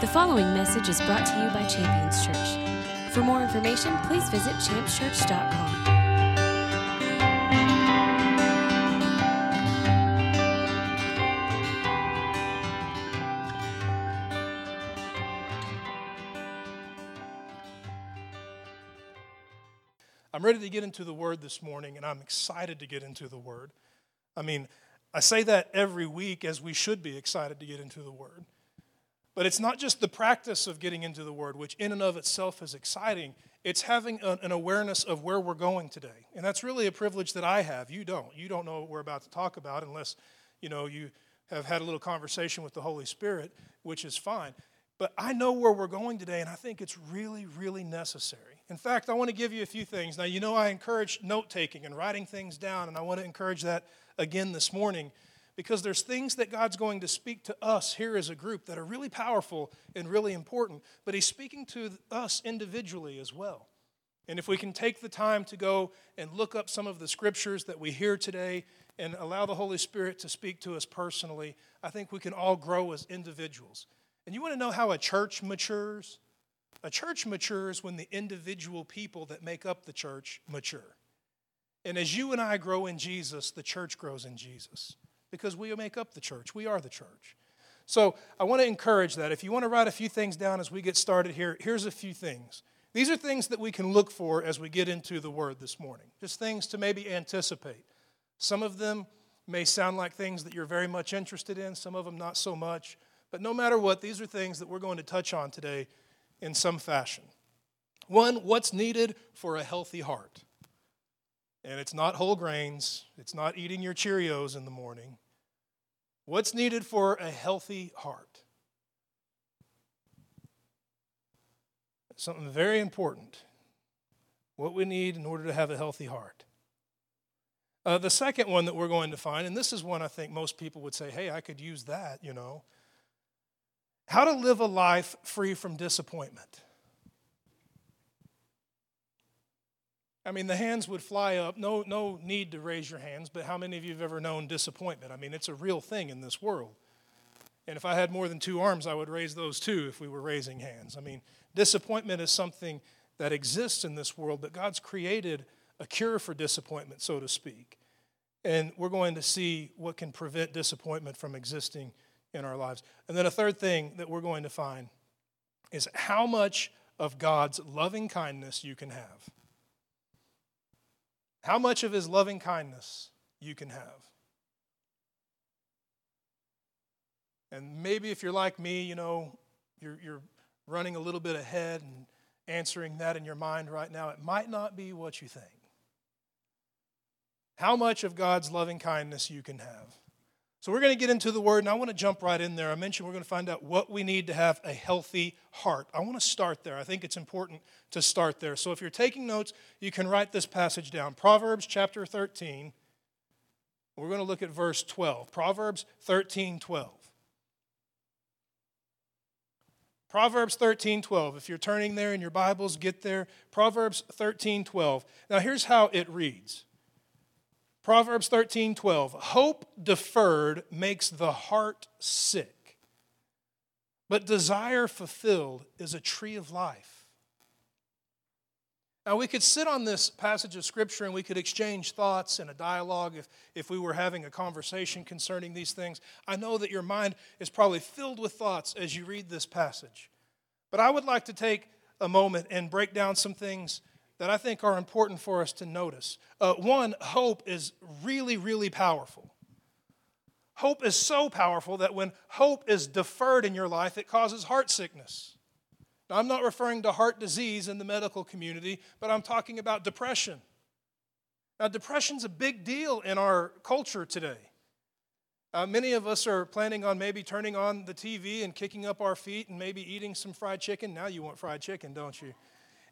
The following message is brought to you by Champions Church. For more information, please visit championschurch.com. I'm ready to get into the Word this morning, and I'm excited to get into the Word. I mean, I say that every week as we should be excited to get into the Word. But it's not just the practice of getting into the Word, which in and of itself is exciting. It's having an awareness of where we're going today. And that's really a privilege that I have. You don't. You don't know what we're about to talk about unless, you know, you have had a little conversation with the Holy Spirit, which is fine. But I know where we're going today, and I think it's really, really necessary. In fact, I want to give you a few things. Now, you know, I encourage note taking and writing things down, and I want to encourage that again this morning because there's things that God's going to speak to us here as a group that are really powerful and really important, but He's speaking to us individually as well. And if we can take the time to go and look up some of the scriptures that we hear today and allow the Holy Spirit to speak to us personally, I think we can all grow as individuals. And you want to know how a church matures? A church matures when the individual people that make up the church mature. And as you and I grow in Jesus, the church grows in Jesus because we make up the church. We are the church. So I want to encourage that. If you want to write a few things down as we get started here, here's a few things. These are things that we can look for as we get into the Word this morning, just things to maybe anticipate. Some of them may sound like things that you're very much interested in, some of them not so much. But no matter what, these are things that we're going to touch on today in some fashion. One, what's needed for a healthy heart? And it's not whole grains, it's not eating your Cheerios in the morning. What's needed for a healthy heart? Something very important. What we need in order to have a healthy heart. Uh, the second one that we're going to find, and this is one I think most people would say, hey, I could use that, you know. How to live a life free from disappointment. I mean, the hands would fly up. No, no need to raise your hands, but how many of you have ever known disappointment? I mean, it's a real thing in this world. And if I had more than two arms, I would raise those too if we were raising hands. I mean, disappointment is something that exists in this world, but God's created a cure for disappointment, so to speak. And we're going to see what can prevent disappointment from existing in our lives. And then a third thing that we're going to find is how much of God's loving kindness you can have. How much of his loving kindness you can have. And maybe if you're like me, you know, you're, you're running a little bit ahead and answering that in your mind right now. It might not be what you think. How much of God's loving kindness you can have. So we're going to get into the word, and I want to jump right in there. I mentioned we're going to find out what we need to have a healthy heart. I want to start there. I think it's important to start there. So if you're taking notes, you can write this passage down Proverbs chapter 13. We're going to look at verse 12. Proverbs 13 12. Proverbs 13 12. If you're turning there in your Bibles, get there. Proverbs 13 12. Now here's how it reads. Proverbs 13 12. Hope deferred makes the heart sick, but desire fulfilled is a tree of life. Now, we could sit on this passage of Scripture and we could exchange thoughts in a dialogue if, if we were having a conversation concerning these things. I know that your mind is probably filled with thoughts as you read this passage. But I would like to take a moment and break down some things that I think are important for us to notice. Uh, one, hope is really, really powerful. Hope is so powerful that when hope is deferred in your life, it causes heart sickness. Now, I'm not referring to heart disease in the medical community, but I'm talking about depression. Now, depression's a big deal in our culture today. Uh, many of us are planning on maybe turning on the TV and kicking up our feet and maybe eating some fried chicken. Now you want fried chicken, don't you?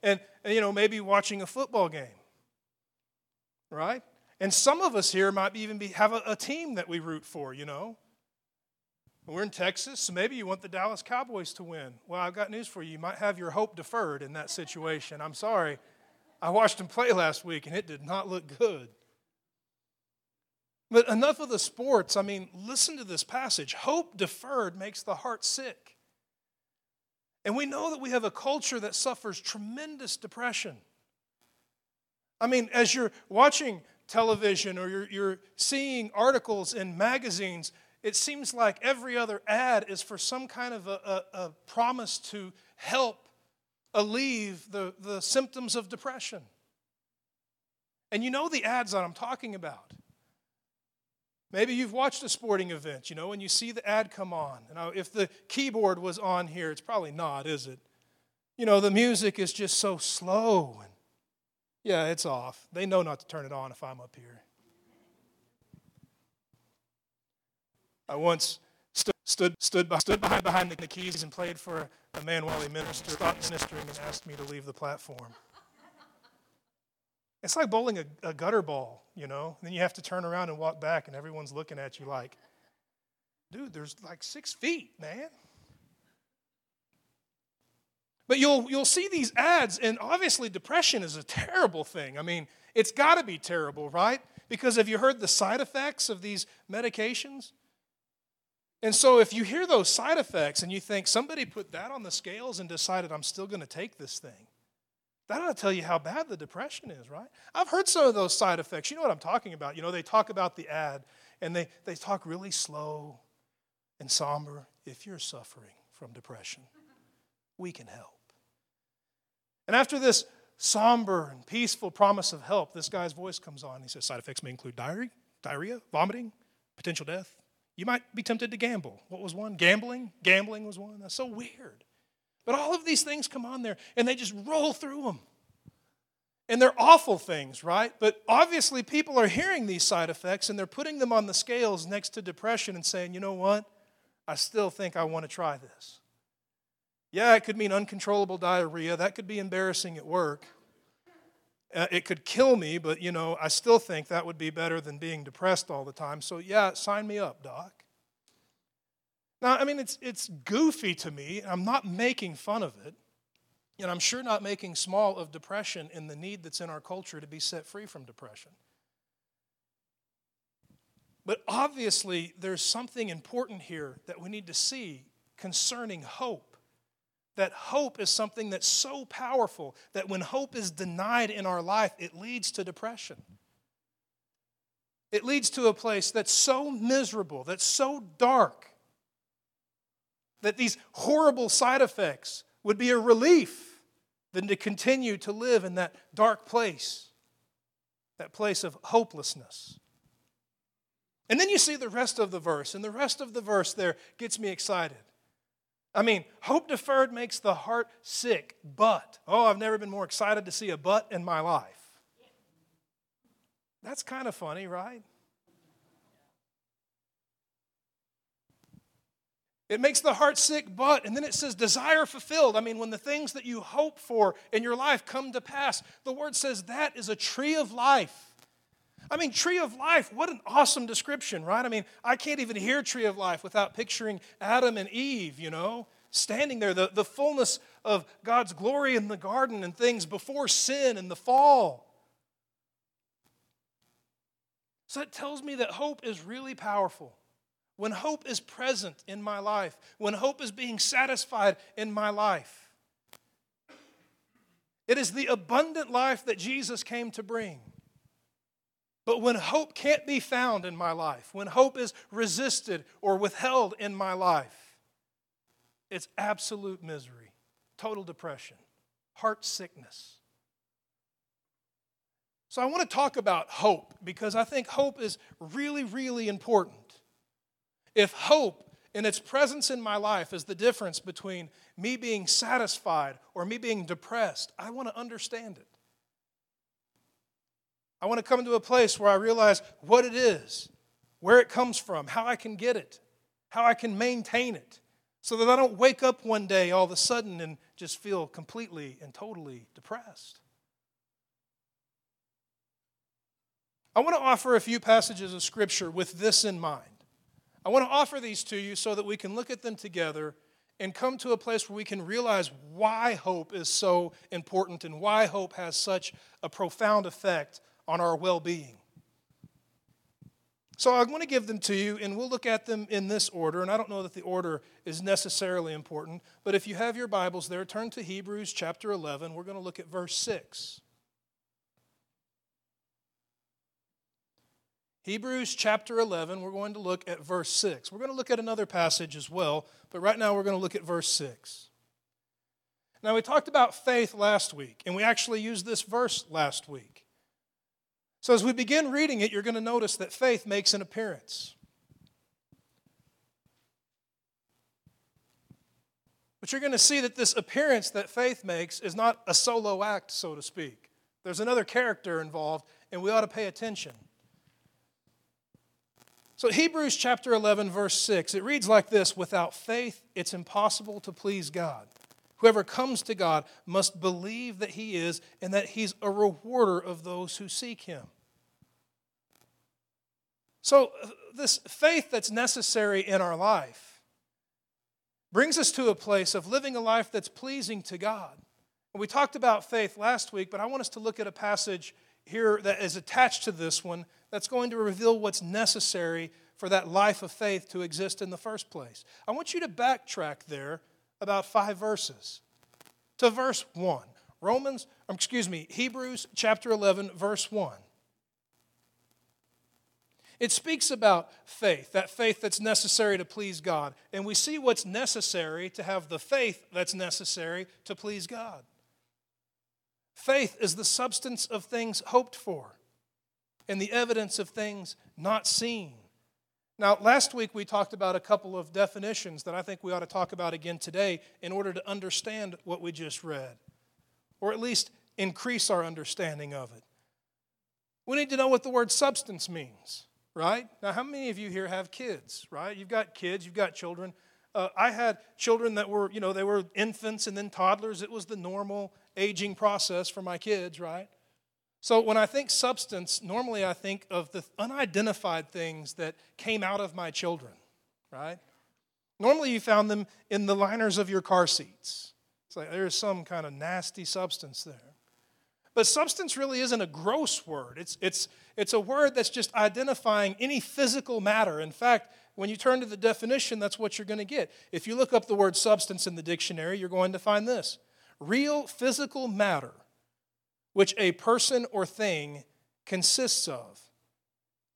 And, you know, maybe watching a football game, right? And some of us here might even be, have a, a team that we root for, you know. We're in Texas, so maybe you want the Dallas Cowboys to win. Well, I've got news for you. You might have your hope deferred in that situation. I'm sorry. I watched them play last week, and it did not look good. But enough of the sports. I mean, listen to this passage. Hope deferred makes the heart sick. And we know that we have a culture that suffers tremendous depression. I mean, as you're watching television or you're, you're seeing articles in magazines, it seems like every other ad is for some kind of a, a, a promise to help alleviate the, the symptoms of depression. And you know the ads that I'm talking about. Maybe you've watched a sporting event, you know, and you see the ad come on. You uh, know, if the keyboard was on here, it's probably not, is it? You know, the music is just so slow. And yeah, it's off. They know not to turn it on if I'm up here. I once stood, stood, stood, stood behind, behind the keys and played for a man while he ministered, stopped ministering and asked me to leave the platform. It's like bowling a, a gutter ball, you know? And then you have to turn around and walk back, and everyone's looking at you like, dude, there's like six feet, man. But you'll, you'll see these ads, and obviously, depression is a terrible thing. I mean, it's got to be terrible, right? Because have you heard the side effects of these medications? And so, if you hear those side effects and you think somebody put that on the scales and decided, I'm still going to take this thing, that ought to tell you how bad the depression is, right? I've heard some of those side effects. You know what I'm talking about. You know, they talk about the ad and they, they talk really slow and somber. If you're suffering from depression, we can help. And after this somber and peaceful promise of help, this guy's voice comes on. He says, Side effects may include diarrhea, diarrhea, vomiting, potential death. You might be tempted to gamble. What was one? Gambling? Gambling was one. That's so weird. But all of these things come on there and they just roll through them. And they're awful things, right? But obviously, people are hearing these side effects and they're putting them on the scales next to depression and saying, you know what? I still think I want to try this. Yeah, it could mean uncontrollable diarrhea. That could be embarrassing at work. Uh, it could kill me, but you know, I still think that would be better than being depressed all the time. So, yeah, sign me up, doc. Now, I mean, it's, it's goofy to me. I'm not making fun of it. And I'm sure not making small of depression and the need that's in our culture to be set free from depression. But obviously, there's something important here that we need to see concerning hope. That hope is something that's so powerful that when hope is denied in our life, it leads to depression. It leads to a place that's so miserable, that's so dark, that these horrible side effects would be a relief than to continue to live in that dark place, that place of hopelessness. And then you see the rest of the verse, and the rest of the verse there gets me excited. I mean, hope deferred makes the heart sick, but, oh, I've never been more excited to see a but in my life. That's kind of funny, right? It makes the heart sick, but, and then it says desire fulfilled. I mean, when the things that you hope for in your life come to pass, the word says that is a tree of life. I mean, tree of life, what an awesome description, right? I mean, I can't even hear tree of life without picturing Adam and Eve, you know, standing there, the, the fullness of God's glory in the garden and things before sin and the fall. So it tells me that hope is really powerful when hope is present in my life, when hope is being satisfied in my life. It is the abundant life that Jesus came to bring. But when hope can't be found in my life, when hope is resisted or withheld in my life, it's absolute misery, total depression, heart sickness. So I want to talk about hope because I think hope is really, really important. If hope in its presence in my life is the difference between me being satisfied or me being depressed, I want to understand it. I want to come to a place where I realize what it is, where it comes from, how I can get it, how I can maintain it, so that I don't wake up one day all of a sudden and just feel completely and totally depressed. I want to offer a few passages of Scripture with this in mind. I want to offer these to you so that we can look at them together and come to a place where we can realize why hope is so important and why hope has such a profound effect on our well being. So I want to give them to you, and we'll look at them in this order. And I don't know that the order is necessarily important, but if you have your Bibles there, turn to Hebrews chapter 11. We're going to look at verse 6. Hebrews chapter 11, we're going to look at verse 6. We're going to look at another passage as well, but right now we're going to look at verse 6. Now, we talked about faith last week, and we actually used this verse last week. So, as we begin reading it, you're going to notice that faith makes an appearance. But you're going to see that this appearance that faith makes is not a solo act, so to speak. There's another character involved, and we ought to pay attention. So, Hebrews chapter 11, verse 6, it reads like this Without faith, it's impossible to please God. Whoever comes to God must believe that He is and that He's a rewarder of those who seek Him. So, uh, this faith that's necessary in our life brings us to a place of living a life that's pleasing to God. We talked about faith last week, but I want us to look at a passage here that is attached to this one that's going to reveal what's necessary for that life of faith to exist in the first place. I want you to backtrack there about five verses to verse 1. Romans, um, excuse me, Hebrews chapter 11, verse 1. It speaks about faith, that faith that's necessary to please God. And we see what's necessary to have the faith that's necessary to please God. Faith is the substance of things hoped for and the evidence of things not seen. Now, last week we talked about a couple of definitions that I think we ought to talk about again today in order to understand what we just read, or at least increase our understanding of it. We need to know what the word substance means right? Now, how many of you here have kids, right? You've got kids, you've got children. Uh, I had children that were, you know, they were infants and then toddlers. It was the normal aging process for my kids, right? So when I think substance, normally I think of the unidentified things that came out of my children, right? Normally you found them in the liners of your car seats. It's like there's some kind of nasty substance there. But substance really isn't a gross word. It's, it's, it's a word that's just identifying any physical matter. In fact, when you turn to the definition, that's what you're going to get. If you look up the word substance in the dictionary, you're going to find this real physical matter which a person or thing consists of.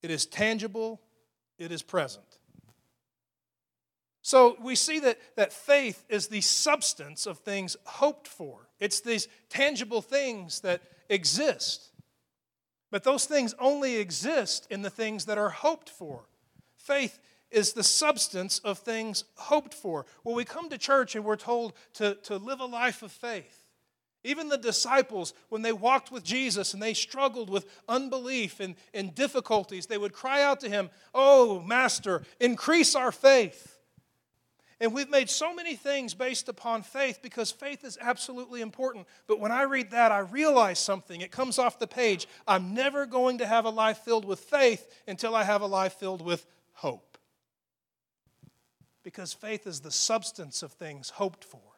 It is tangible, it is present. So we see that, that faith is the substance of things hoped for. It's these tangible things that exist. But those things only exist in the things that are hoped for. Faith is the substance of things hoped for. When we come to church and we're told to, to live a life of faith, even the disciples, when they walked with Jesus and they struggled with unbelief and, and difficulties, they would cry out to him, Oh, Master, increase our faith. And we've made so many things based upon faith because faith is absolutely important. But when I read that, I realize something. It comes off the page. I'm never going to have a life filled with faith until I have a life filled with hope. Because faith is the substance of things hoped for.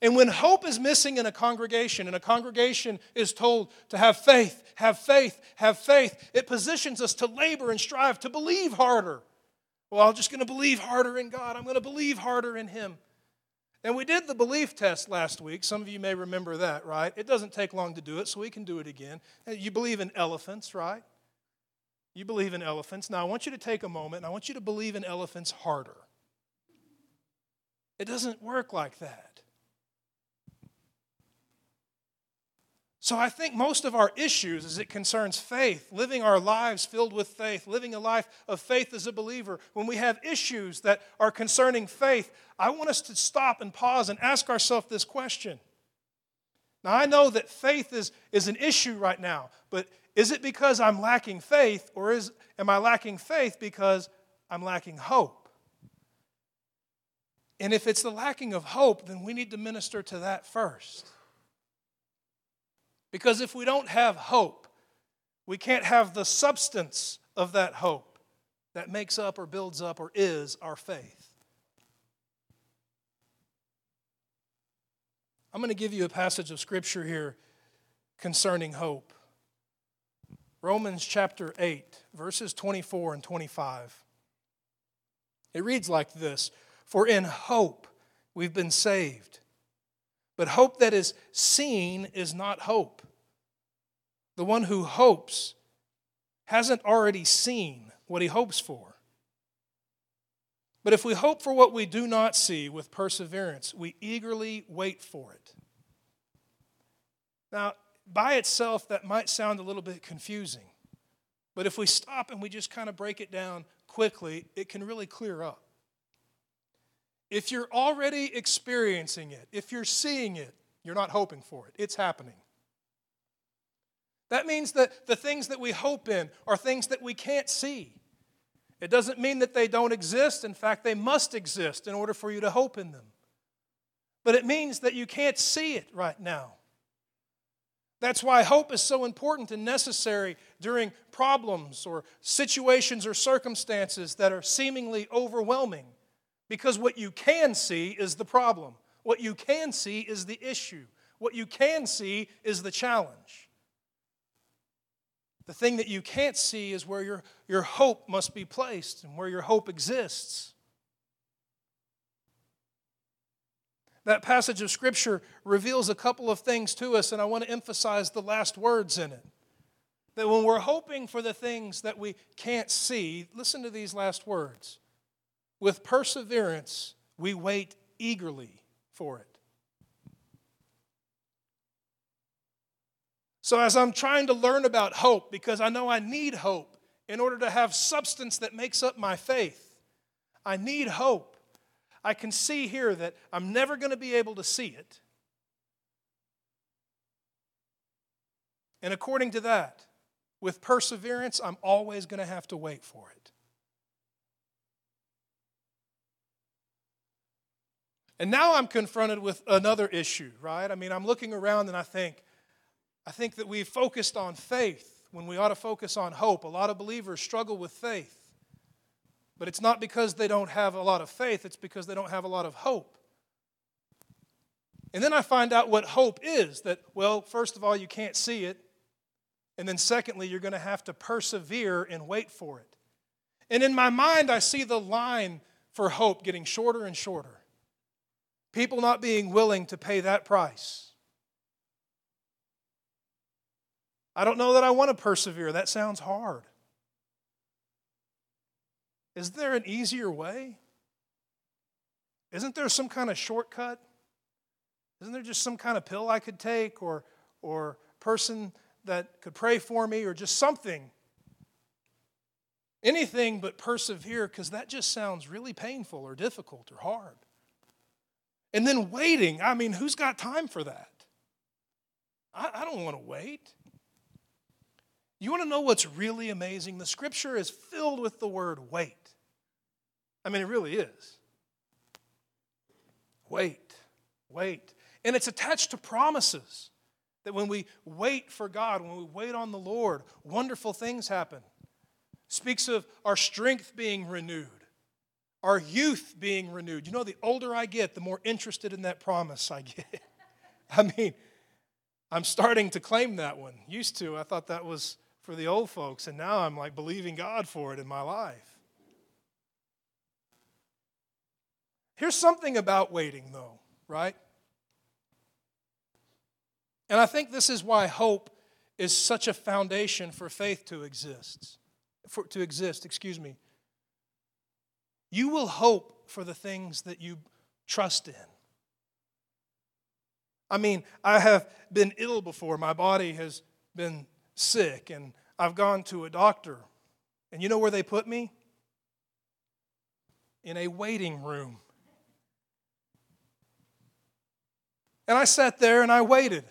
And when hope is missing in a congregation, and a congregation is told to have faith, have faith, have faith, it positions us to labor and strive to believe harder well, I'm just going to believe harder in God. I'm going to believe harder in Him. And we did the belief test last week. Some of you may remember that, right? It doesn't take long to do it, so we can do it again. You believe in elephants, right? You believe in elephants. Now, I want you to take a moment and I want you to believe in elephants harder. It doesn't work like that. So I think most of our issues as it concerns faith, living our lives filled with faith, living a life of faith as a believer, when we have issues that are concerning faith, I want us to stop and pause and ask ourselves this question. Now, I know that faith is, is an issue right now, but is it because I'm lacking faith, or is, am I lacking faith because I'm lacking hope? And if it's the lacking of hope, then we need to minister to that first. Because if we don't have hope, we can't have the substance of that hope that makes up or builds up or is our faith. I'm going to give you a passage of scripture here concerning hope. Romans chapter 8, verses 24 and 25. It reads like this For in hope we've been saved. But hope that is seen is not hope. The one who hopes hasn't already seen what he hopes for. But if we hope for what we do not see with perseverance, we eagerly wait for it. Now, by itself, that might sound a little bit confusing. But if we stop and we just kind of break it down quickly, it can really clear up. If you're already experiencing it, if you're seeing it, you're not hoping for it, it's happening. That means that the things that we hope in are things that we can't see. It doesn't mean that they don't exist. In fact, they must exist in order for you to hope in them. But it means that you can't see it right now. That's why hope is so important and necessary during problems or situations or circumstances that are seemingly overwhelming. Because what you can see is the problem, what you can see is the issue, what you can see is the challenge. The thing that you can't see is where your, your hope must be placed and where your hope exists. That passage of Scripture reveals a couple of things to us, and I want to emphasize the last words in it. That when we're hoping for the things that we can't see, listen to these last words. With perseverance, we wait eagerly for it. So, as I'm trying to learn about hope, because I know I need hope in order to have substance that makes up my faith, I need hope. I can see here that I'm never going to be able to see it. And according to that, with perseverance, I'm always going to have to wait for it. And now I'm confronted with another issue, right? I mean, I'm looking around and I think, I think that we've focused on faith when we ought to focus on hope. A lot of believers struggle with faith. But it's not because they don't have a lot of faith, it's because they don't have a lot of hope. And then I find out what hope is that, well, first of all, you can't see it. And then, secondly, you're going to have to persevere and wait for it. And in my mind, I see the line for hope getting shorter and shorter. People not being willing to pay that price. I don't know that I want to persevere. That sounds hard. Is there an easier way? Isn't there some kind of shortcut? Isn't there just some kind of pill I could take or or person that could pray for me or just something? Anything but persevere because that just sounds really painful or difficult or hard. And then waiting, I mean, who's got time for that? I, I don't want to wait. You want to know what's really amazing? The scripture is filled with the word wait. I mean, it really is. Wait, wait. And it's attached to promises that when we wait for God, when we wait on the Lord, wonderful things happen. Speaks of our strength being renewed, our youth being renewed. You know, the older I get, the more interested in that promise I get. I mean, I'm starting to claim that one. Used to, I thought that was for the old folks, and now I'm like believing God for it in my life. Here's something about waiting, though, right? And I think this is why hope is such a foundation for faith to exist. For, to exist, excuse me. You will hope for the things that you trust in. I mean, I have been ill before. My body has been sick and I've gone to a doctor. And you know where they put me? In a waiting room. And I sat there and I waited.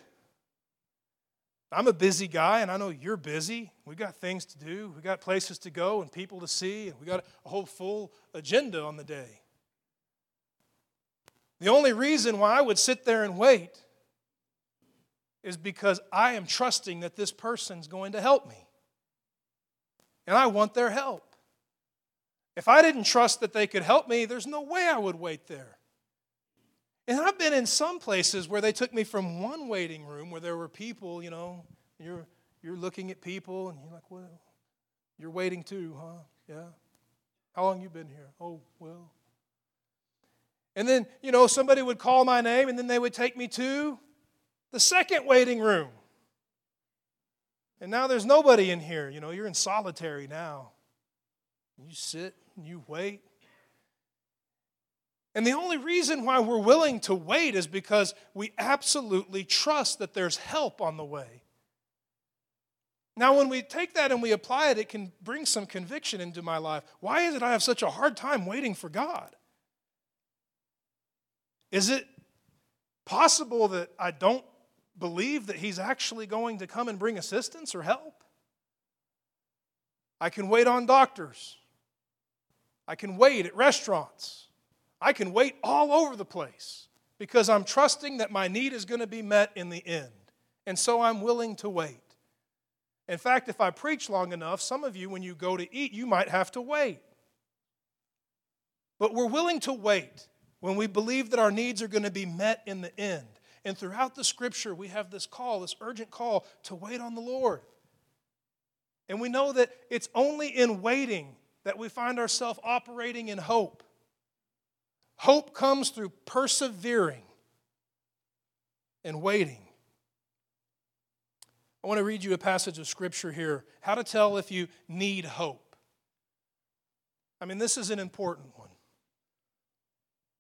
I'm a busy guy, and I know you're busy. We got things to do, we got places to go, and people to see, and we got a whole full agenda on the day. The only reason why I would sit there and wait is because I am trusting that this person's going to help me. And I want their help. If I didn't trust that they could help me, there's no way I would wait there. And I've been in some places where they took me from one waiting room where there were people, you know, you're, you're looking at people and you're like, well, you're waiting too, huh? Yeah. How long you been here? Oh, well. And then, you know, somebody would call my name and then they would take me to the second waiting room. And now there's nobody in here. You know, you're in solitary now. You sit and you wait. And the only reason why we're willing to wait is because we absolutely trust that there's help on the way. Now, when we take that and we apply it, it can bring some conviction into my life. Why is it I have such a hard time waiting for God? Is it possible that I don't believe that He's actually going to come and bring assistance or help? I can wait on doctors. I can wait at restaurants. I can wait all over the place because I'm trusting that my need is going to be met in the end. And so I'm willing to wait. In fact, if I preach long enough, some of you, when you go to eat, you might have to wait. But we're willing to wait when we believe that our needs are going to be met in the end. And throughout the scripture, we have this call, this urgent call to wait on the Lord. And we know that it's only in waiting that we find ourselves operating in hope. Hope comes through persevering and waiting. I want to read you a passage of scripture here how to tell if you need hope. I mean, this is an important one.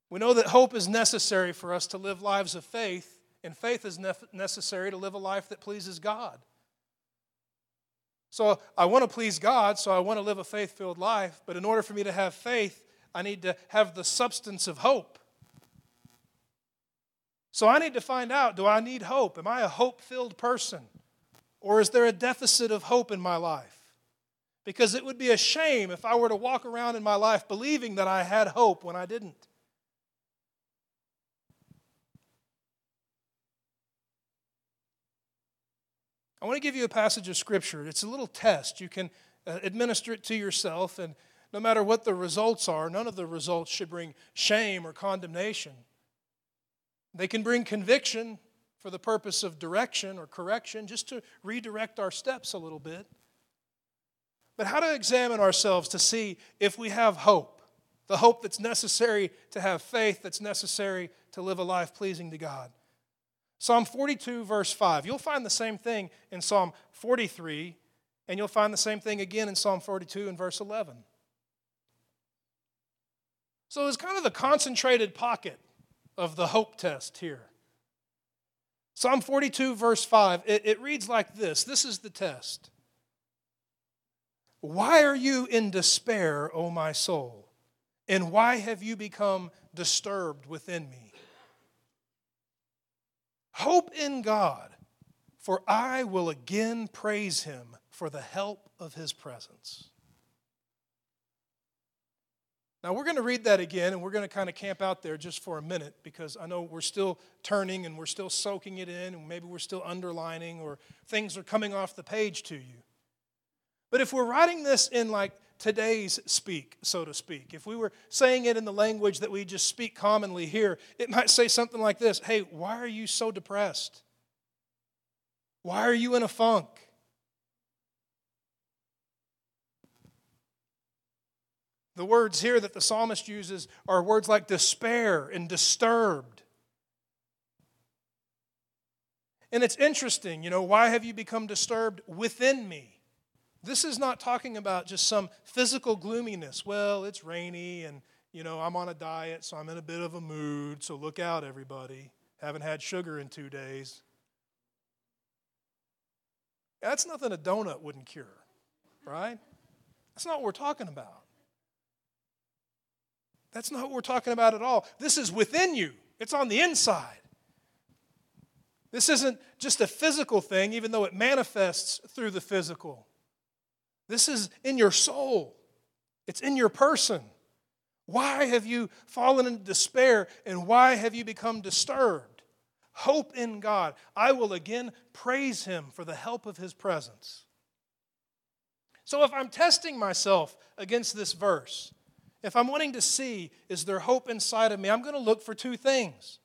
We know that hope is necessary for us to live lives of faith, and faith is necessary to live a life that pleases God. So I want to please God, so I want to live a faith filled life, but in order for me to have faith, I need to have the substance of hope. So I need to find out do I need hope? Am I a hope filled person? Or is there a deficit of hope in my life? Because it would be a shame if I were to walk around in my life believing that I had hope when I didn't. I want to give you a passage of Scripture. It's a little test. You can uh, administer it to yourself, and no matter what the results are, none of the results should bring shame or condemnation. They can bring conviction for the purpose of direction or correction, just to redirect our steps a little bit. But how to examine ourselves to see if we have hope, the hope that's necessary to have faith, that's necessary to live a life pleasing to God. Psalm 42, verse 5. You'll find the same thing in Psalm 43, and you'll find the same thing again in Psalm 42 and verse 11. So it's kind of the concentrated pocket of the hope test here. Psalm 42, verse 5, it, it reads like this This is the test. Why are you in despair, O my soul? And why have you become disturbed within me? Hope in God, for I will again praise him for the help of his presence. Now, we're going to read that again, and we're going to kind of camp out there just for a minute because I know we're still turning and we're still soaking it in, and maybe we're still underlining or things are coming off the page to you. But if we're writing this in like today's speak, so to speak, if we were saying it in the language that we just speak commonly here, it might say something like this Hey, why are you so depressed? Why are you in a funk? The words here that the psalmist uses are words like despair and disturbed. And it's interesting, you know, why have you become disturbed within me? This is not talking about just some physical gloominess. Well, it's rainy and, you know, I'm on a diet, so I'm in a bit of a mood, so look out, everybody. Haven't had sugar in two days. That's nothing a donut wouldn't cure, right? That's not what we're talking about. That's not what we're talking about at all. This is within you, it's on the inside. This isn't just a physical thing, even though it manifests through the physical. This is in your soul, it's in your person. Why have you fallen into despair and why have you become disturbed? Hope in God. I will again praise Him for the help of His presence. So, if I'm testing myself against this verse, if I'm wanting to see, is there hope inside of me? I'm going to look for two things.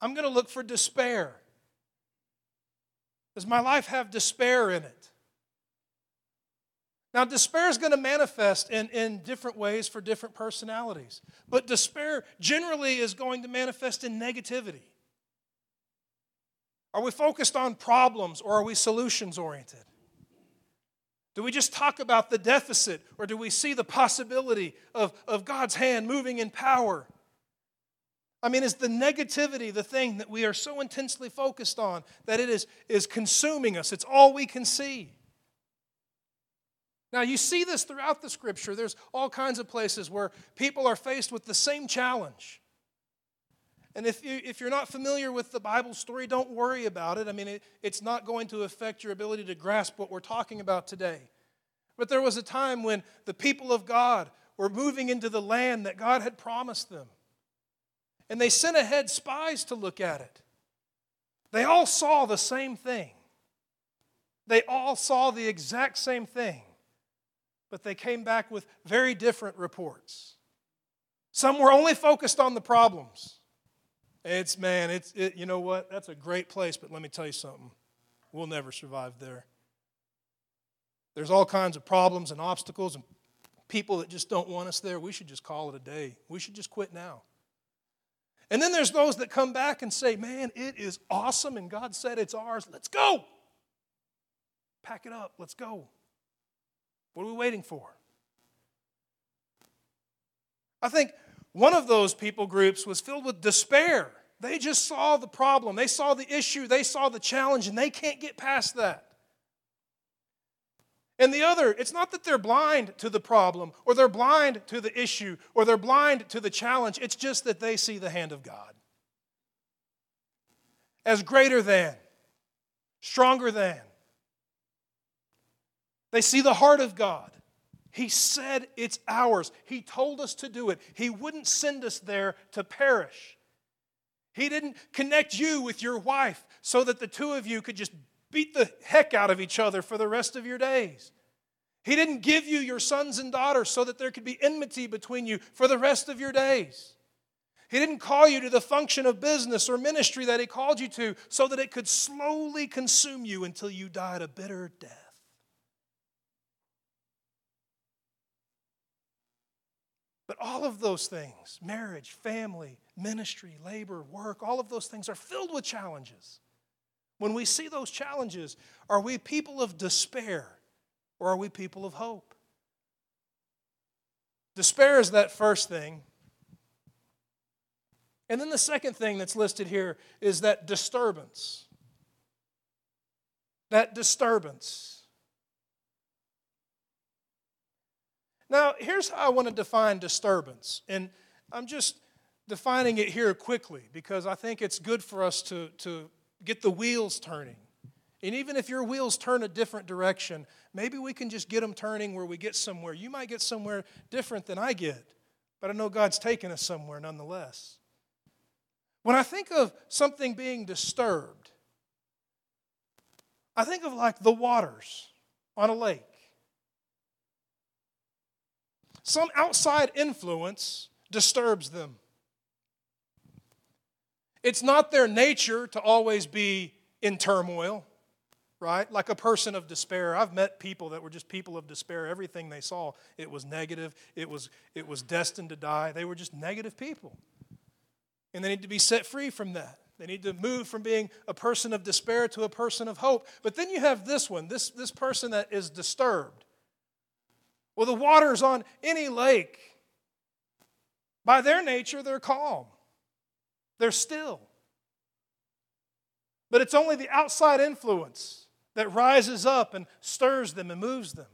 I'm going to look for despair. Does my life have despair in it? Now, despair is going to manifest in, in different ways for different personalities, but despair generally is going to manifest in negativity. Are we focused on problems or are we solutions oriented? Do we just talk about the deficit or do we see the possibility of, of God's hand moving in power? I mean, is the negativity the thing that we are so intensely focused on that it is, is consuming us? It's all we can see. Now, you see this throughout the scripture. There's all kinds of places where people are faced with the same challenge. And if, you, if you're not familiar with the Bible story, don't worry about it. I mean, it, it's not going to affect your ability to grasp what we're talking about today. But there was a time when the people of God were moving into the land that God had promised them. And they sent ahead spies to look at it. They all saw the same thing. They all saw the exact same thing but they came back with very different reports. Some were only focused on the problems. It's, man, it's, it, you know what? That's a great place, but let me tell you something. We'll never survive there. There's all kinds of problems and obstacles and people that just don't want us there. We should just call it a day. We should just quit now. And then there's those that come back and say, man, it is awesome and God said it's ours. Let's go. Pack it up. Let's go. What are we waiting for? I think one of those people groups was filled with despair. They just saw the problem, they saw the issue, they saw the challenge, and they can't get past that. And the other, it's not that they're blind to the problem or they're blind to the issue or they're blind to the challenge, it's just that they see the hand of God as greater than, stronger than, they see the heart of God. He said it's ours. He told us to do it. He wouldn't send us there to perish. He didn't connect you with your wife so that the two of you could just beat the heck out of each other for the rest of your days. He didn't give you your sons and daughters so that there could be enmity between you for the rest of your days. He didn't call you to the function of business or ministry that He called you to so that it could slowly consume you until you died a bitter death. But all of those things marriage, family, ministry, labor, work all of those things are filled with challenges. When we see those challenges, are we people of despair or are we people of hope? Despair is that first thing. And then the second thing that's listed here is that disturbance. That disturbance. Now, here's how I want to define disturbance. And I'm just defining it here quickly because I think it's good for us to, to get the wheels turning. And even if your wheels turn a different direction, maybe we can just get them turning where we get somewhere. You might get somewhere different than I get, but I know God's taken us somewhere nonetheless. When I think of something being disturbed, I think of like the waters on a lake. Some outside influence disturbs them. It's not their nature to always be in turmoil, right? Like a person of despair. I've met people that were just people of despair. Everything they saw, it was negative, it was, it was destined to die. They were just negative people. And they need to be set free from that. They need to move from being a person of despair to a person of hope. But then you have this one, this, this person that is disturbed. Well, the waters on any lake, by their nature, they're calm, they're still. But it's only the outside influence that rises up and stirs them and moves them.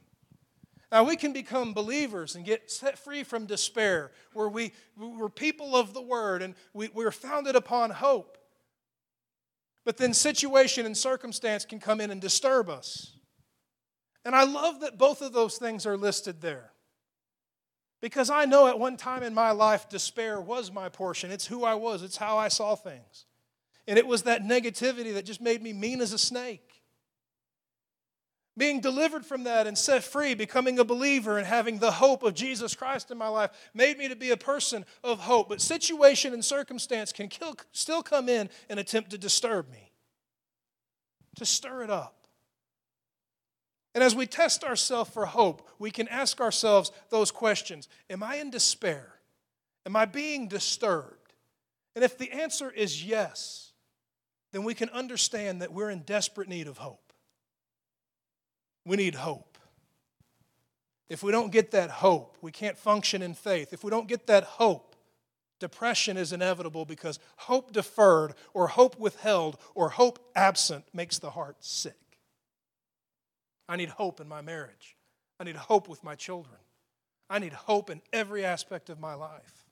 Now, we can become believers and get set free from despair, where we, we're people of the word and we, we're founded upon hope. But then situation and circumstance can come in and disturb us. And I love that both of those things are listed there. Because I know at one time in my life, despair was my portion. It's who I was, it's how I saw things. And it was that negativity that just made me mean as a snake. Being delivered from that and set free, becoming a believer and having the hope of Jesus Christ in my life made me to be a person of hope. But situation and circumstance can kill, still come in and attempt to disturb me. to stir it up. And as we test ourselves for hope, we can ask ourselves those questions Am I in despair? Am I being disturbed? And if the answer is yes, then we can understand that we're in desperate need of hope. We need hope. If we don't get that hope, we can't function in faith. If we don't get that hope, depression is inevitable because hope deferred or hope withheld or hope absent makes the heart sick. I need hope in my marriage. I need hope with my children. I need hope in every aspect of my life.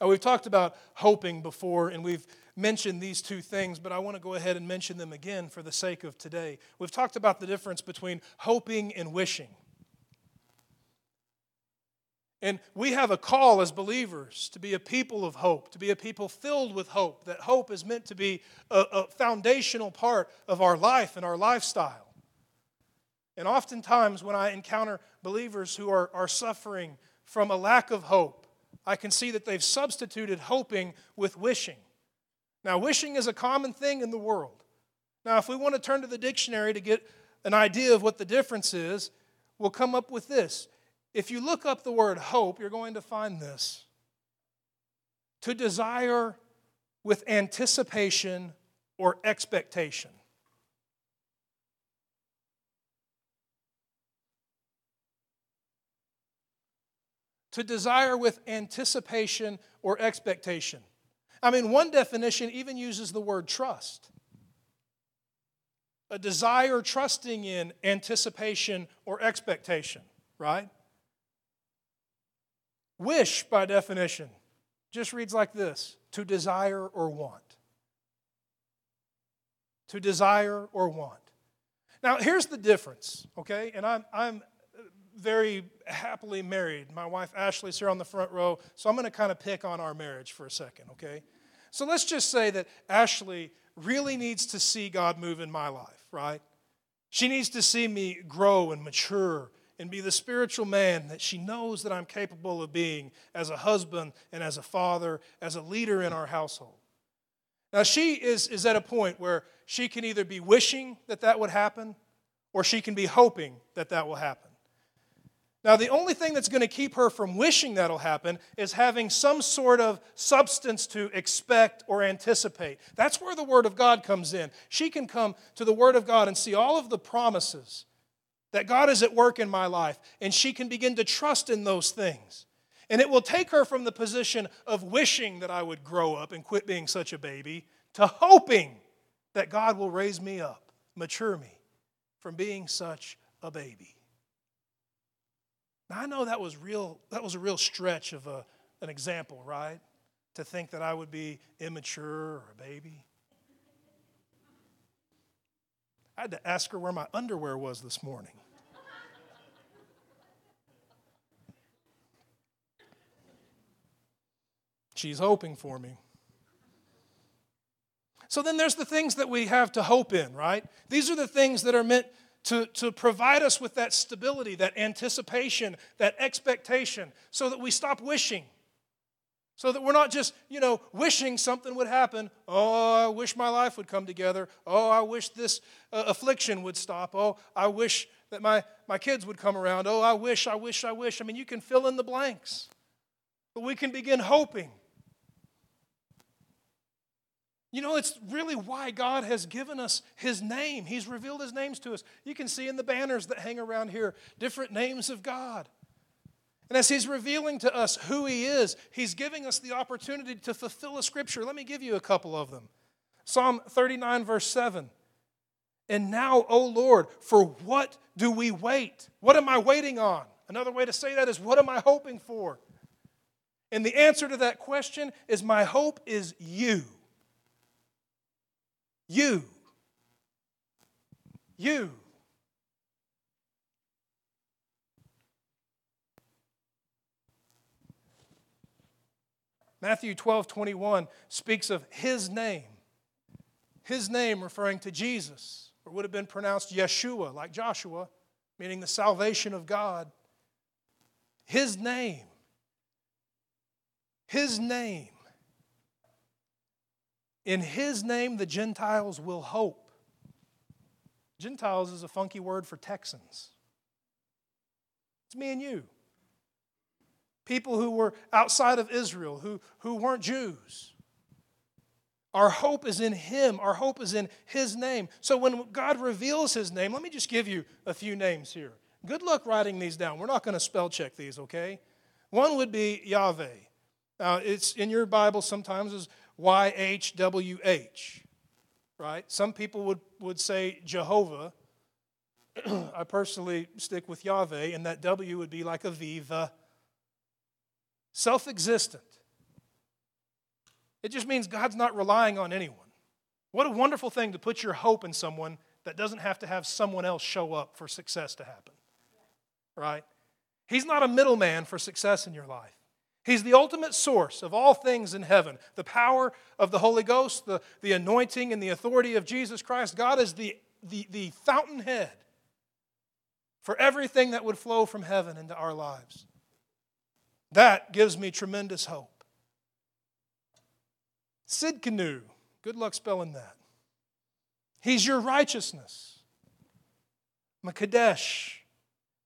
Now, we've talked about hoping before, and we've mentioned these two things, but I want to go ahead and mention them again for the sake of today. We've talked about the difference between hoping and wishing. And we have a call as believers to be a people of hope, to be a people filled with hope, that hope is meant to be a, a, foundational part of our life and our lifestyle. And oftentimes, when I encounter believers who are, are suffering from a lack of hope, I can see that they've substituted hoping with wishing. Now, wishing is a common thing in the world. Now, if we want to turn to the dictionary to get an idea of what the difference is, we'll come up with this if you look up the word hope, you're going to find this to desire with anticipation or expectation. To desire with anticipation or expectation. I mean, one definition even uses the word trust. A desire trusting in anticipation or expectation, right? Wish, by definition, just reads like this to desire or want. To desire or want. Now, here's the difference, okay? And I'm, I'm very happily married. My wife Ashley's here on the front row, so I'm going to kind of pick on our marriage for a second, okay? So let's just say that Ashley really needs to see God move in my life, right? She needs to see me grow and mature and be the spiritual man that she knows that I'm capable of being as a husband and as a father, as a leader in our household. Now, she is, is at a point where she can either be wishing that that would happen or she can be hoping that that will happen. Now, the only thing that's going to keep her from wishing that'll happen is having some sort of substance to expect or anticipate. That's where the Word of God comes in. She can come to the Word of God and see all of the promises that God is at work in my life, and she can begin to trust in those things. And it will take her from the position of wishing that I would grow up and quit being such a baby to hoping that God will raise me up, mature me from being such a baby. Now I know that was real that was a real stretch of a, an example, right? To think that I would be immature or a baby. I had to ask her where my underwear was this morning. She's hoping for me. So then there's the things that we have to hope in, right? These are the things that are meant to, to provide us with that stability, that anticipation, that expectation, so that we stop wishing. So that we're not just, you know, wishing something would happen. Oh, I wish my life would come together. Oh, I wish this uh, affliction would stop. Oh, I wish that my, my kids would come around. Oh, I wish, I wish, I wish. I mean, you can fill in the blanks. But we can begin hoping you know, it's really why God has given us His name. He's revealed His names to us. You can see in the banners that hang around here different names of God. And as He's revealing to us who He is, He's giving us the opportunity to fulfill a scripture. Let me give you a couple of them Psalm 39, verse 7. And now, O Lord, for what do we wait? What am I waiting on? Another way to say that is, what am I hoping for? And the answer to that question is, my hope is you. You. You. Matthew 12, 21 speaks of his name. His name referring to Jesus, or would have been pronounced Yeshua, like Joshua, meaning the salvation of God. His name. His name In his name, the Gentiles will hope. Gentiles is a funky word for Texans. It's me and you. People who were outside of Israel, who, who weren't Jews. Our hope is in Him. Our hope is in His name. So when God reveals His name, let me just give you a few names here. Good luck writing these down. We're not going to spell check these, okay? One would be Yahweh. Now, it's in your Bible sometimes as Y H W H, right? Some people would, would say Jehovah. I personally stick with Yahweh, and that W would be like a V, the self existent. It just means God's not relying on anyone. What a wonderful thing to put your hope in someone that doesn't have to have someone else show up for success to happen. Right? He's not a middleman for success in your life. He's the ultimate source of all things in heaven. The power of the Holy Ghost, the, the anointing and the authority of Jesus Christ. God is the, the, the fountainhead for everything that would flow from heaven into our lives. That gives me tremendous hope. Sidkenu, good luck spelling that. He's your righteousness. Makadesh,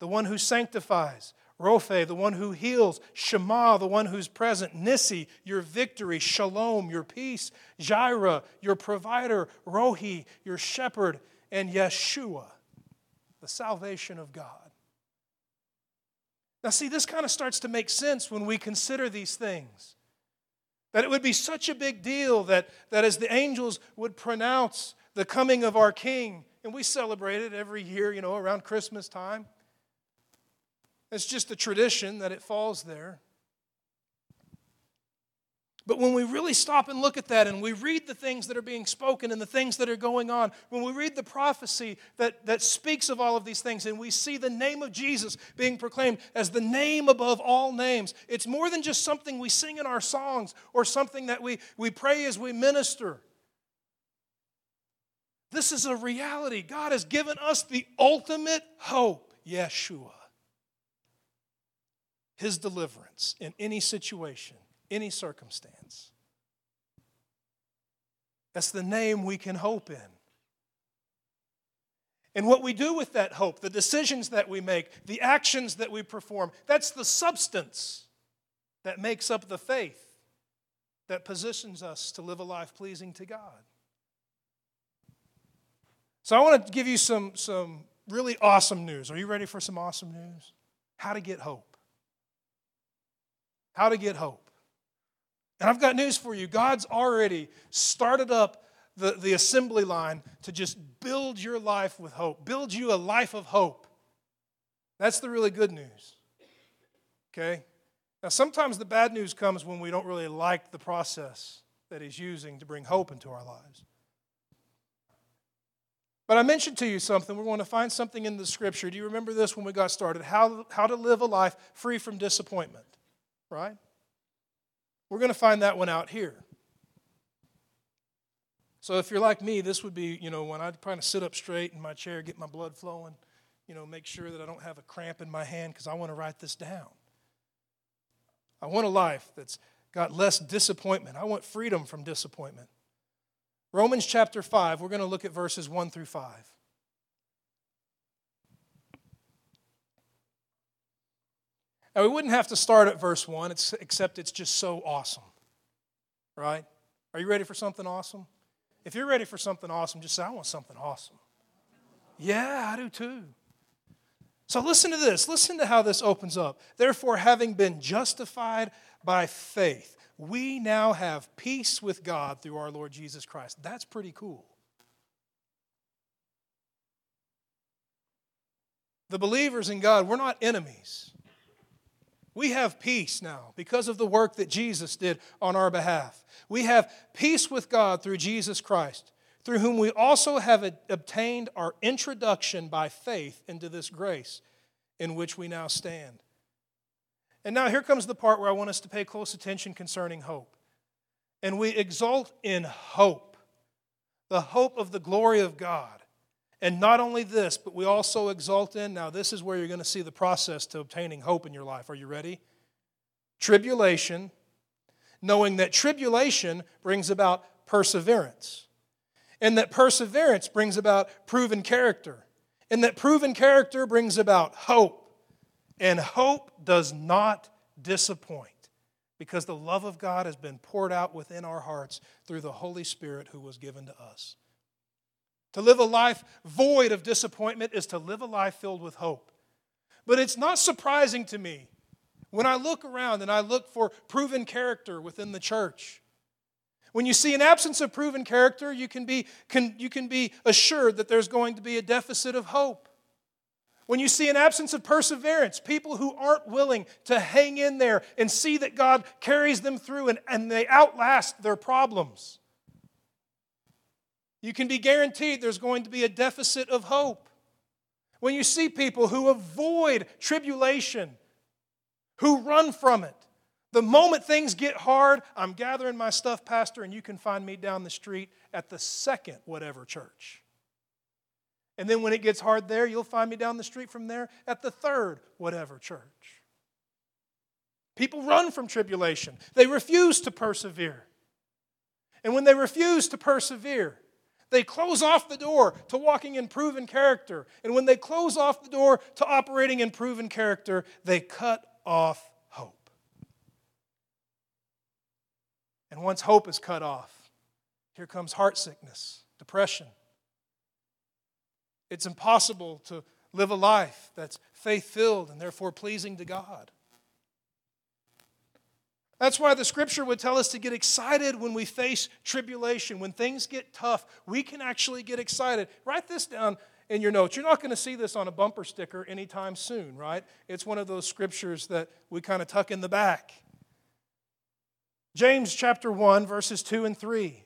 the one who sanctifies. Rophe, the one who heals. Shema, the one who's present. Nissi, your victory. Shalom, your peace. Jireh, your provider. Rohi, your shepherd. And Yeshua, the salvation of God. Now, see, this kind of starts to make sense when we consider these things. That it would be such a big deal that, that as the angels would pronounce the coming of our King, and we celebrate it every year, you know, around Christmas time. It's just a tradition that it falls there. But when we really stop and look at that and we read the things that are being spoken and the things that are going on, when we read the prophecy that, that speaks of all of these things and we see the name of Jesus being proclaimed as the name above all names, it's more than just something we sing in our songs or something that we, we pray as we minister. This is a reality. God has given us the ultimate hope, Yeshua. His deliverance in any situation any circumstance. That's the name we can hope in. And what we do with that hope, the decisions that we make, the actions that we perform, that's the substance that makes up the faith that positions us to live a life pleasing to God. So I want to give you some, some really awesome news. Are you ready for some awesome news? How to get hope. How to get hope. And I've got news for you God's already started up the, the assembly line to just build your life with hope, build you a life of hope. That's the really good news. Okay? Now, sometimes the bad news comes when we don't really like the process that He's using to bring hope into our lives. But I mentioned to you something. We're going to find something in the scripture. Do you remember this when we got started? How, how to live a life free from disappointment, right? We're going to find that one out here. So if you're like me, this would be, you know, when I kind of sit up straight in my chair, get my blood flowing, you know, make sure that I don't have a cramp in my hand because I want to write this down. I want a life that's got less disappointment. I want freedom from disappointment. Romans chapter 5, we're going to look at verses 1 through 5. Now, we wouldn't have to start at verse 1, except it's just so awesome. Right? Are you ready for something awesome? If you're ready for something awesome, just say, I want something awesome. Yeah, I do too. So listen to this. Listen to how this opens up. Therefore, having been justified by faith, we now have peace with God through our Lord Jesus Christ. That's pretty cool. The believers in God, we're not enemies. We have peace now because of the work that Jesus did on our behalf. We have peace with God through Jesus Christ, through whom we also have obtained our introduction by faith into this grace in which we now stand. And now here comes the part where I want us to pay close attention concerning hope. And we exult in hope, the hope of the glory of God. And not only this, but we also exult in. Now, this is where you're going to see the process to obtaining hope in your life. Are you ready? Tribulation, knowing that tribulation brings about perseverance. And that perseverance brings about proven character. And that proven character brings about hope. And hope does not disappoint because the love of God has been poured out within our hearts through the Holy Spirit who was given to us. To live a life void of disappointment is to live a life filled with hope. But it's not surprising to me when I look around and I look for proven character within the church. When you see an absence of proven character, you can be, can, you can be assured that there's going to be a deficit of hope. When you see an absence of perseverance, people who aren't willing to hang in there and see that God carries them through and, and they outlast their problems, you can be guaranteed there's going to be a deficit of hope. When you see people who avoid tribulation, who run from it, the moment things get hard, I'm gathering my stuff, Pastor, and you can find me down the street at the second whatever church. And then when it gets hard there, you'll find me down the street from there at the third whatever church. People run from tribulation, they refuse to persevere. And when they refuse to persevere, they close off the door to walking in proven character. And when they close off the door to operating in proven character, they cut off hope. And once hope is cut off, here comes heart sickness, depression, it's impossible to live a life that's faith filled and therefore pleasing to God. That's why the scripture would tell us to get excited when we face tribulation. When things get tough, we can actually get excited. Write this down in your notes. You're not going to see this on a bumper sticker anytime soon, right? It's one of those scriptures that we kind of tuck in the back. James chapter 1, verses 2 and 3.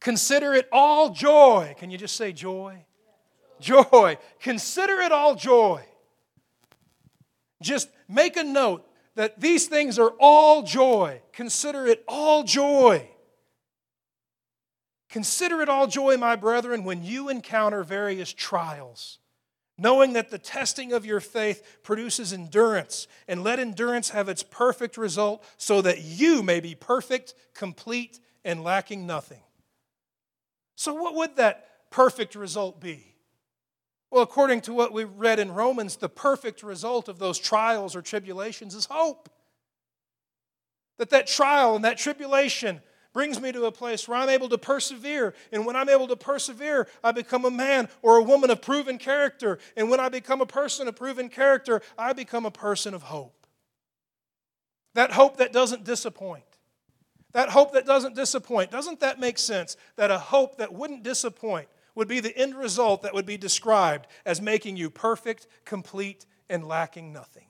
Consider it all joy. Can you just say joy? Joy. Consider it all joy. Just make a note that these things are all joy. Consider it all joy. Consider it all joy, my brethren, when you encounter various trials, knowing that the testing of your faith produces endurance, and let endurance have its perfect result, so that you may be perfect, complete, and lacking nothing. So, what would that perfect result be? Well, according to what we read in Romans, the perfect result of those trials or tribulations is hope. That that trial and that tribulation brings me to a place where I'm able to persevere. And when I'm able to persevere, I become a man or a woman of proven character. And when I become a person of proven character, I become a person of hope. That hope that doesn't disappoint. That hope that doesn't disappoint. Doesn't that make sense? That a hope that wouldn't disappoint would be the end result that would be described as making you perfect, complete, and lacking nothing.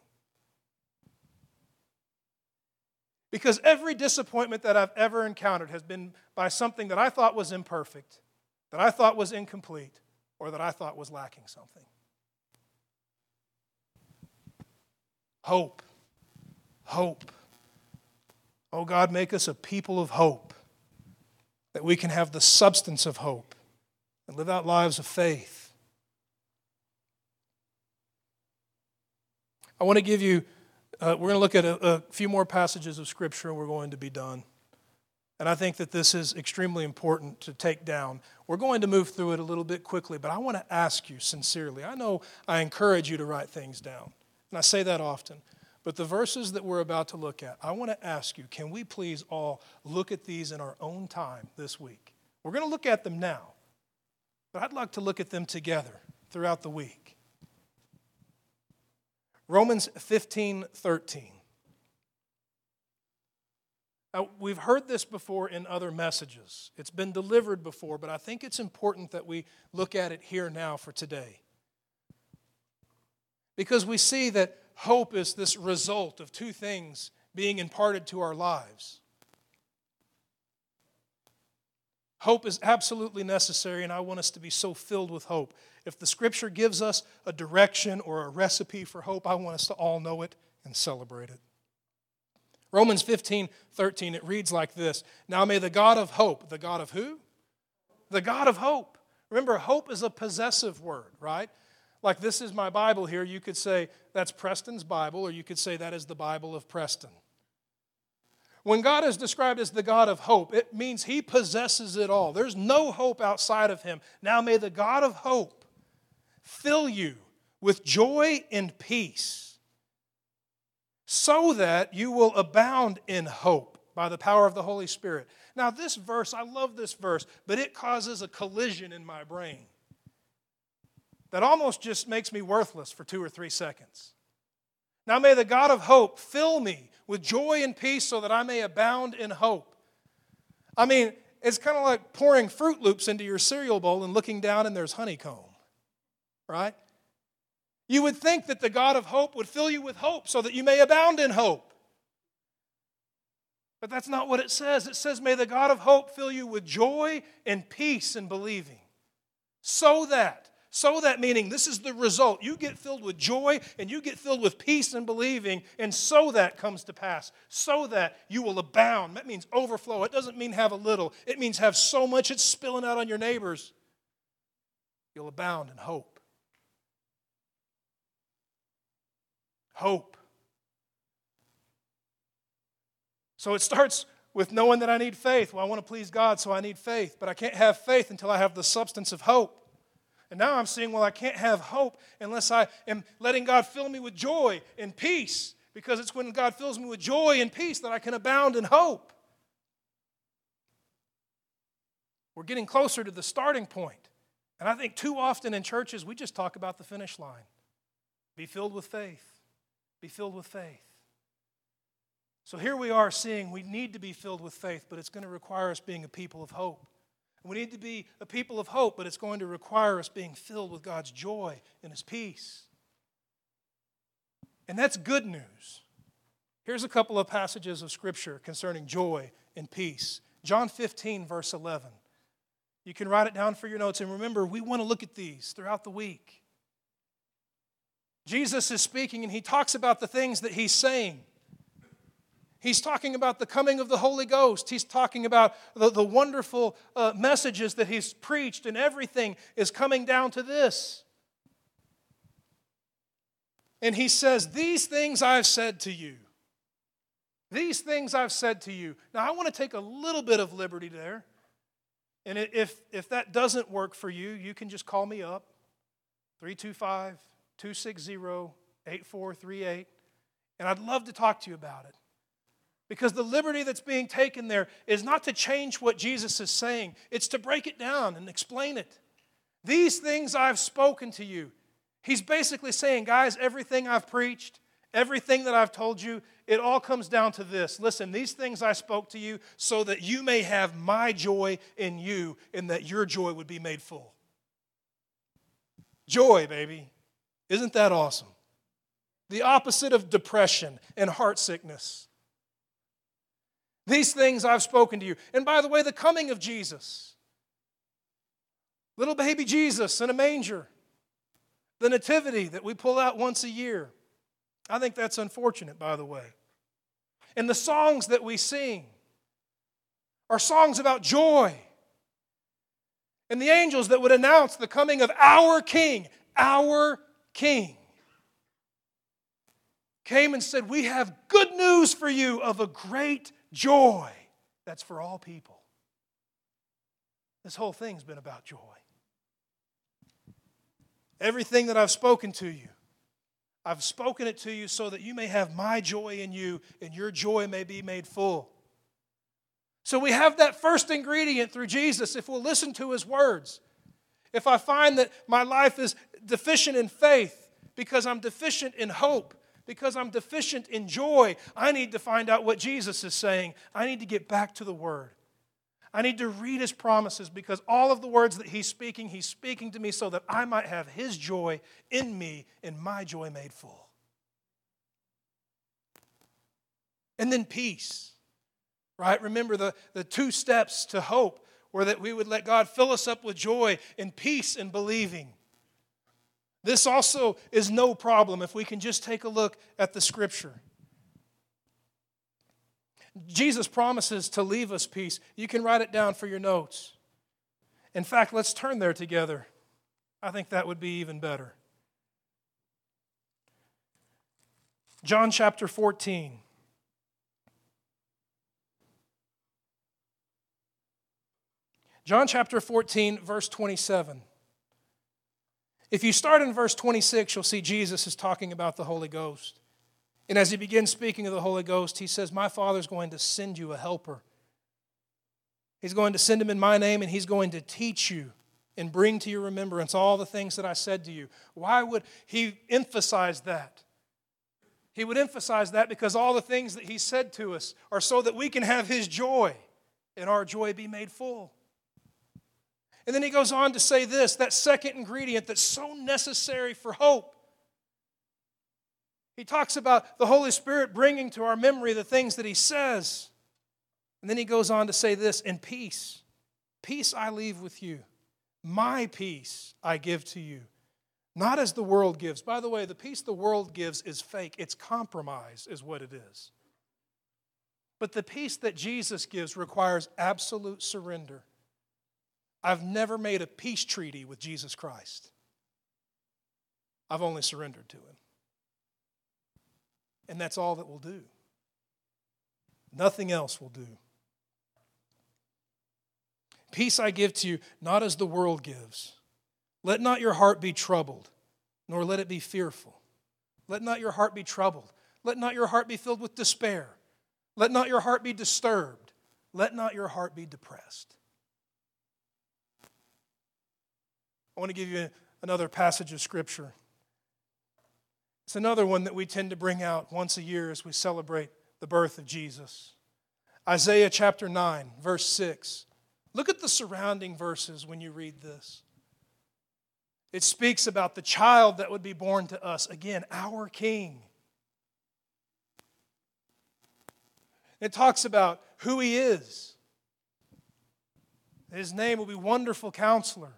Because every disappointment that I've ever encountered has been by something that I thought was imperfect, that I thought was incomplete, or that I thought was lacking something. Hope. Hope. Oh God, make us a people of hope, that we can have the substance of hope and live out lives of faith. I want to give you, uh, we're going to look at a, a few more passages of Scripture and we're going to be done. And I think that this is extremely important to take down. We're going to move through it a little bit quickly, but I want to ask you sincerely. I know I encourage you to write things down, and I say that often. But the verses that we're about to look at, I want to ask you can we please all look at these in our own time this week? We're going to look at them now, but I'd like to look at them together throughout the week. Romans 15 13. Now, we've heard this before in other messages. It's been delivered before, but I think it's important that we look at it here now for today. Because we see that hope is this result of two things being imparted to our lives. Hope is absolutely necessary, and I want us to be so filled with hope. If the scripture gives us a direction or a recipe for hope, I want us to all know it and celebrate it. Romans 15, 13, it reads like this Now may the God of hope, the God of who? The God of hope. Remember, hope is a possessive word, right? Like, this is my Bible here. You could say that's Preston's Bible, or you could say that is the Bible of Preston. When God is described as the God of hope, it means He possesses it all. There's no hope outside of Him. Now may the God of hope fill you with joy and peace so that you will abound in hope by the power of the Holy Spirit. Now, this verse, I love this verse, but it causes a collision in my brain that almost just makes me worthless for two or three seconds. Now, may the God of hope fill me with joy and peace so that I may abound in hope. I mean, it's kind of like pouring Froot Loops into your cereal bowl and looking down and there's honeycomb, right? You would think that the God of hope would fill you with hope so that you may abound in hope. But that's not what it says. It says, May the God of hope fill you with joy and peace in believing. So that, so that meaning this is the result. You get filled with joy and you get filled with peace and believing, and so that comes to pass. So that you will abound. That means overflow. It doesn't mean have a little, it means have so much it's spilling out on your neighbors. You'll abound in hope. hope. So it starts with knowing that I need faith. Well, I want to please God, so I need faith. But I can't have faith until I have the substance of hope. And now I'm seeing, well, I can't have hope unless I am letting God fill me with joy and peace, because it's when God fills me with joy and peace that I can abound in hope. We're getting closer to the starting point. And I think too often in churches, we just talk about the finish line be filled with faith. Be filled with faith. So here we are seeing we need to be filled with faith, but it's going to require us being a people of hope. We need to be a people of hope, but it's going to require us being filled with God's joy and His peace. And that's good news. Here's a couple of passages of Scripture concerning joy and peace. John 15, verse 11. You can write it down for your notes. And remember, we want to look at these throughout the week. Jesus is speaking and he talks about the things that he's saying. He's talking about the coming of the Holy Ghost. He's talking about the, the wonderful uh, messages that he's preached, and everything is coming down to this. And he says, These things I've said to you. These things I've said to you. Now, I want to take a little bit of liberty there. And if, if that doesn't work for you, you can just call me up 325 260 8438. And I'd love to talk to you about it. Because the liberty that's being taken there is not to change what Jesus is saying, it's to break it down and explain it. These things I've spoken to you. He's basically saying, guys, everything I've preached, everything that I've told you, it all comes down to this. Listen, these things I spoke to you so that you may have my joy in you and that your joy would be made full. Joy, baby. Isn't that awesome? The opposite of depression and heart sickness. These things I've spoken to you. And by the way, the coming of Jesus. Little baby Jesus in a manger. The nativity that we pull out once a year. I think that's unfortunate, by the way. And the songs that we sing are songs about joy. And the angels that would announce the coming of our King, our king came and said, We have good news for you of a great joy that's for all people. This whole thing's been about joy. Everything that I've spoken to you, I've spoken it to you so that you may have my joy in you and your joy may be made full. So we have that first ingredient through Jesus if we'll listen to his words. If I find that my life is deficient in faith, because I'm deficient in hope, because I'm deficient in joy, I need to find out what Jesus is saying. I need to get back to the Word. I need to read His promises because all of the words that He's speaking, He's speaking to me so that I might have His joy in me and my joy made full. And then peace, right? Remember the, the two steps to hope were that we would let God fill us up with joy and peace in believing. This also is no problem if we can just take a look at the scripture. Jesus promises to leave us peace. You can write it down for your notes. In fact, let's turn there together. I think that would be even better. John chapter 14. John chapter 14, verse 27. If you start in verse 26, you'll see Jesus is talking about the Holy Ghost. And as he begins speaking of the Holy Ghost, he says, My Father's going to send you a helper. He's going to send him in my name, and he's going to teach you and bring to your remembrance all the things that I said to you. Why would he emphasize that? He would emphasize that because all the things that he said to us are so that we can have his joy and our joy be made full. And then he goes on to say this that second ingredient that's so necessary for hope. He talks about the Holy Spirit bringing to our memory the things that he says. And then he goes on to say this in peace. Peace I leave with you. My peace I give to you. Not as the world gives. By the way, the peace the world gives is fake, it's compromise, is what it is. But the peace that Jesus gives requires absolute surrender. I've never made a peace treaty with Jesus Christ, I've only surrendered to Him. And that's all that will do. Nothing else will do. Peace I give to you, not as the world gives. Let not your heart be troubled, nor let it be fearful. Let not your heart be troubled. Let not your heart be filled with despair. Let not your heart be disturbed. Let not your heart be depressed. I want to give you another passage of Scripture. It's another one that we tend to bring out once a year as we celebrate the birth of Jesus. Isaiah chapter 9, verse 6. Look at the surrounding verses when you read this. It speaks about the child that would be born to us. Again, our king. It talks about who he is. His name will be Wonderful Counselor,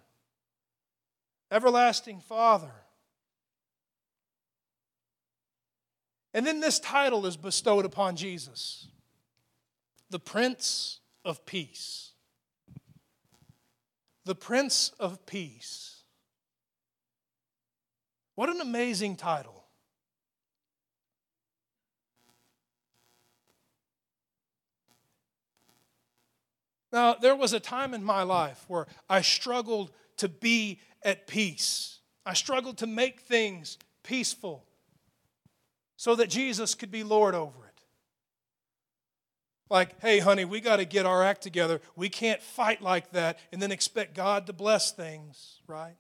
Everlasting Father. And then this title is bestowed upon Jesus the Prince of Peace the Prince of Peace. What an amazing title. Now, there was a time in my life where I struggled to be at peace. I struggled to make things peaceful so that Jesus could be Lord over it like, hey, honey, we got to get our act together. We can't fight like that and then expect God to bless things, right?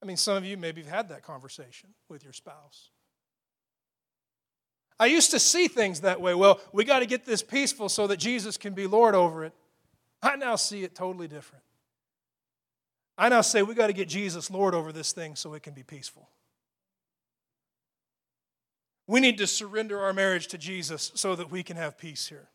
I mean, some of you maybe have had that conversation with your spouse. I used to see things that way. Well, we got to get this peaceful so that Jesus can be Lord over it. I now see it totally different. I now say we got to get Jesus Lord over this thing so it can be peaceful. We need to surrender our marriage to Jesus so that we can have peace here.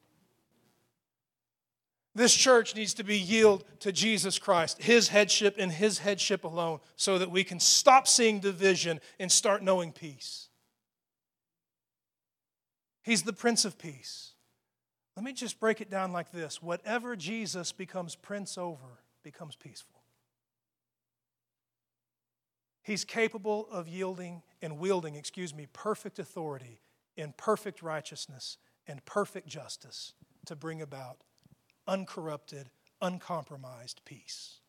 This church needs to be yield to Jesus Christ, his headship and his headship alone, so that we can stop seeing division and start knowing peace. He's the Prince of Peace. Let me just break it down like this whatever Jesus becomes prince over becomes peaceful. He's capable of yielding and wielding, excuse me, perfect authority in perfect righteousness and perfect justice to bring about uncorrupted, uncompromised peace.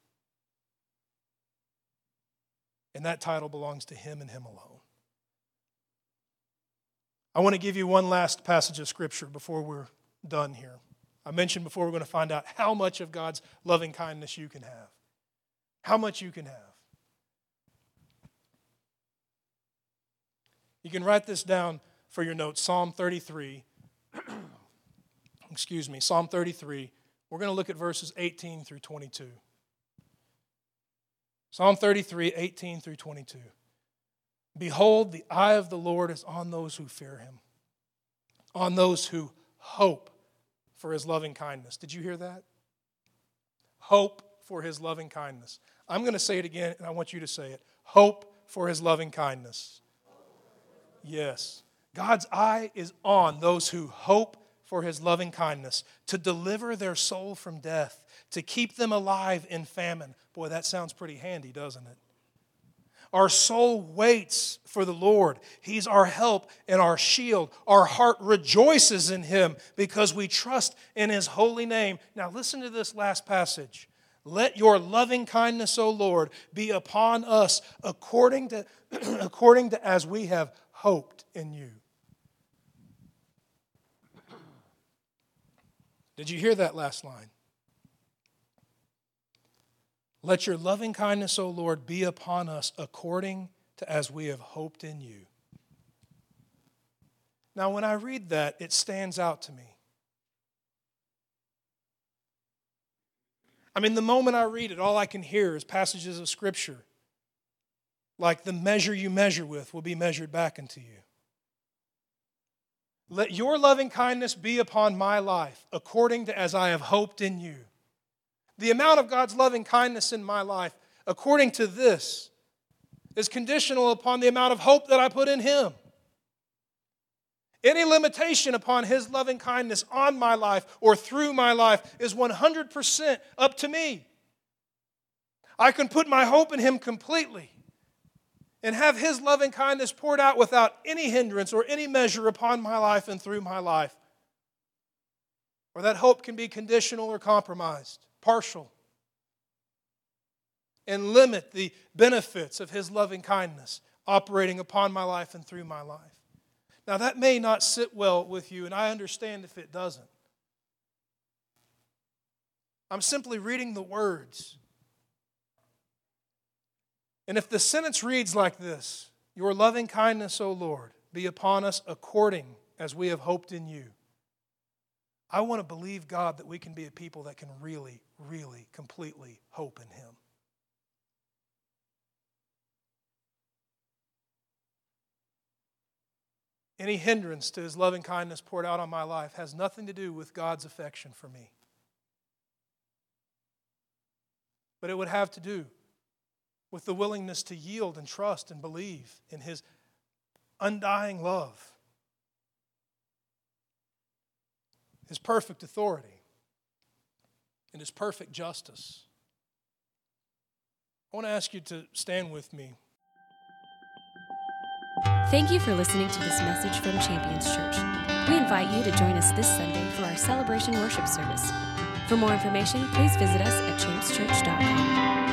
And that title belongs to Him and Him alone. I want to give you one last passage of Scripture before we're done here. I mentioned before we're going to find out how much of God's loving kindness you can have. How much you can have. You can write this down for your notes Psalm 33. Excuse me, Psalm 33, we're going to look at verses 18 through 22. Psalm 33, 18 through 22. Behold, the eye of the Lord is on those who fear him, on those who hope for his loving kindness. Did you hear that? Hope for his loving kindness. I'm going to say it again, and I want you to say it. Hope for his loving kindness. Yes. God's eye is on those who hope for his loving kindness, to deliver their soul from death, to keep them alive in famine. Boy, that sounds pretty handy, doesn't it? Our soul waits for the Lord. He's our help and our shield. Our heart rejoices in Him because we trust in His holy name. Now, listen to this last passage. Let your loving kindness, O Lord, be upon us according to, according to as we have hoped in you. Did you hear that last line? Let your loving kindness, O Lord, be upon us according to as we have hoped in you. Now, when I read that, it stands out to me. I mean, the moment I read it, all I can hear is passages of Scripture like the measure you measure with will be measured back into you. Let your loving kindness be upon my life, according to as I have hoped in you. The amount of God's loving kindness in my life, according to this, is conditional upon the amount of hope that I put in Him. Any limitation upon His loving kindness on my life or through my life is 100% up to me. I can put my hope in Him completely and have His loving kindness poured out without any hindrance or any measure upon my life and through my life. Or that hope can be conditional or compromised, partial, and limit the benefits of His loving kindness operating upon my life and through my life. Now, that may not sit well with you, and I understand if it doesn't. I'm simply reading the words. And if the sentence reads like this Your loving kindness, O Lord, be upon us according as we have hoped in you. I want to believe, God, that we can be a people that can really, really, completely hope in Him. Any hindrance to his loving kindness poured out on my life has nothing to do with God's affection for me. But it would have to do with the willingness to yield and trust and believe in his undying love, his perfect authority, and his perfect justice. I want to ask you to stand with me. Thank you for listening to this message from Champions Church. We invite you to join us this Sunday for our celebration worship service. For more information, please visit us at championschurch.com.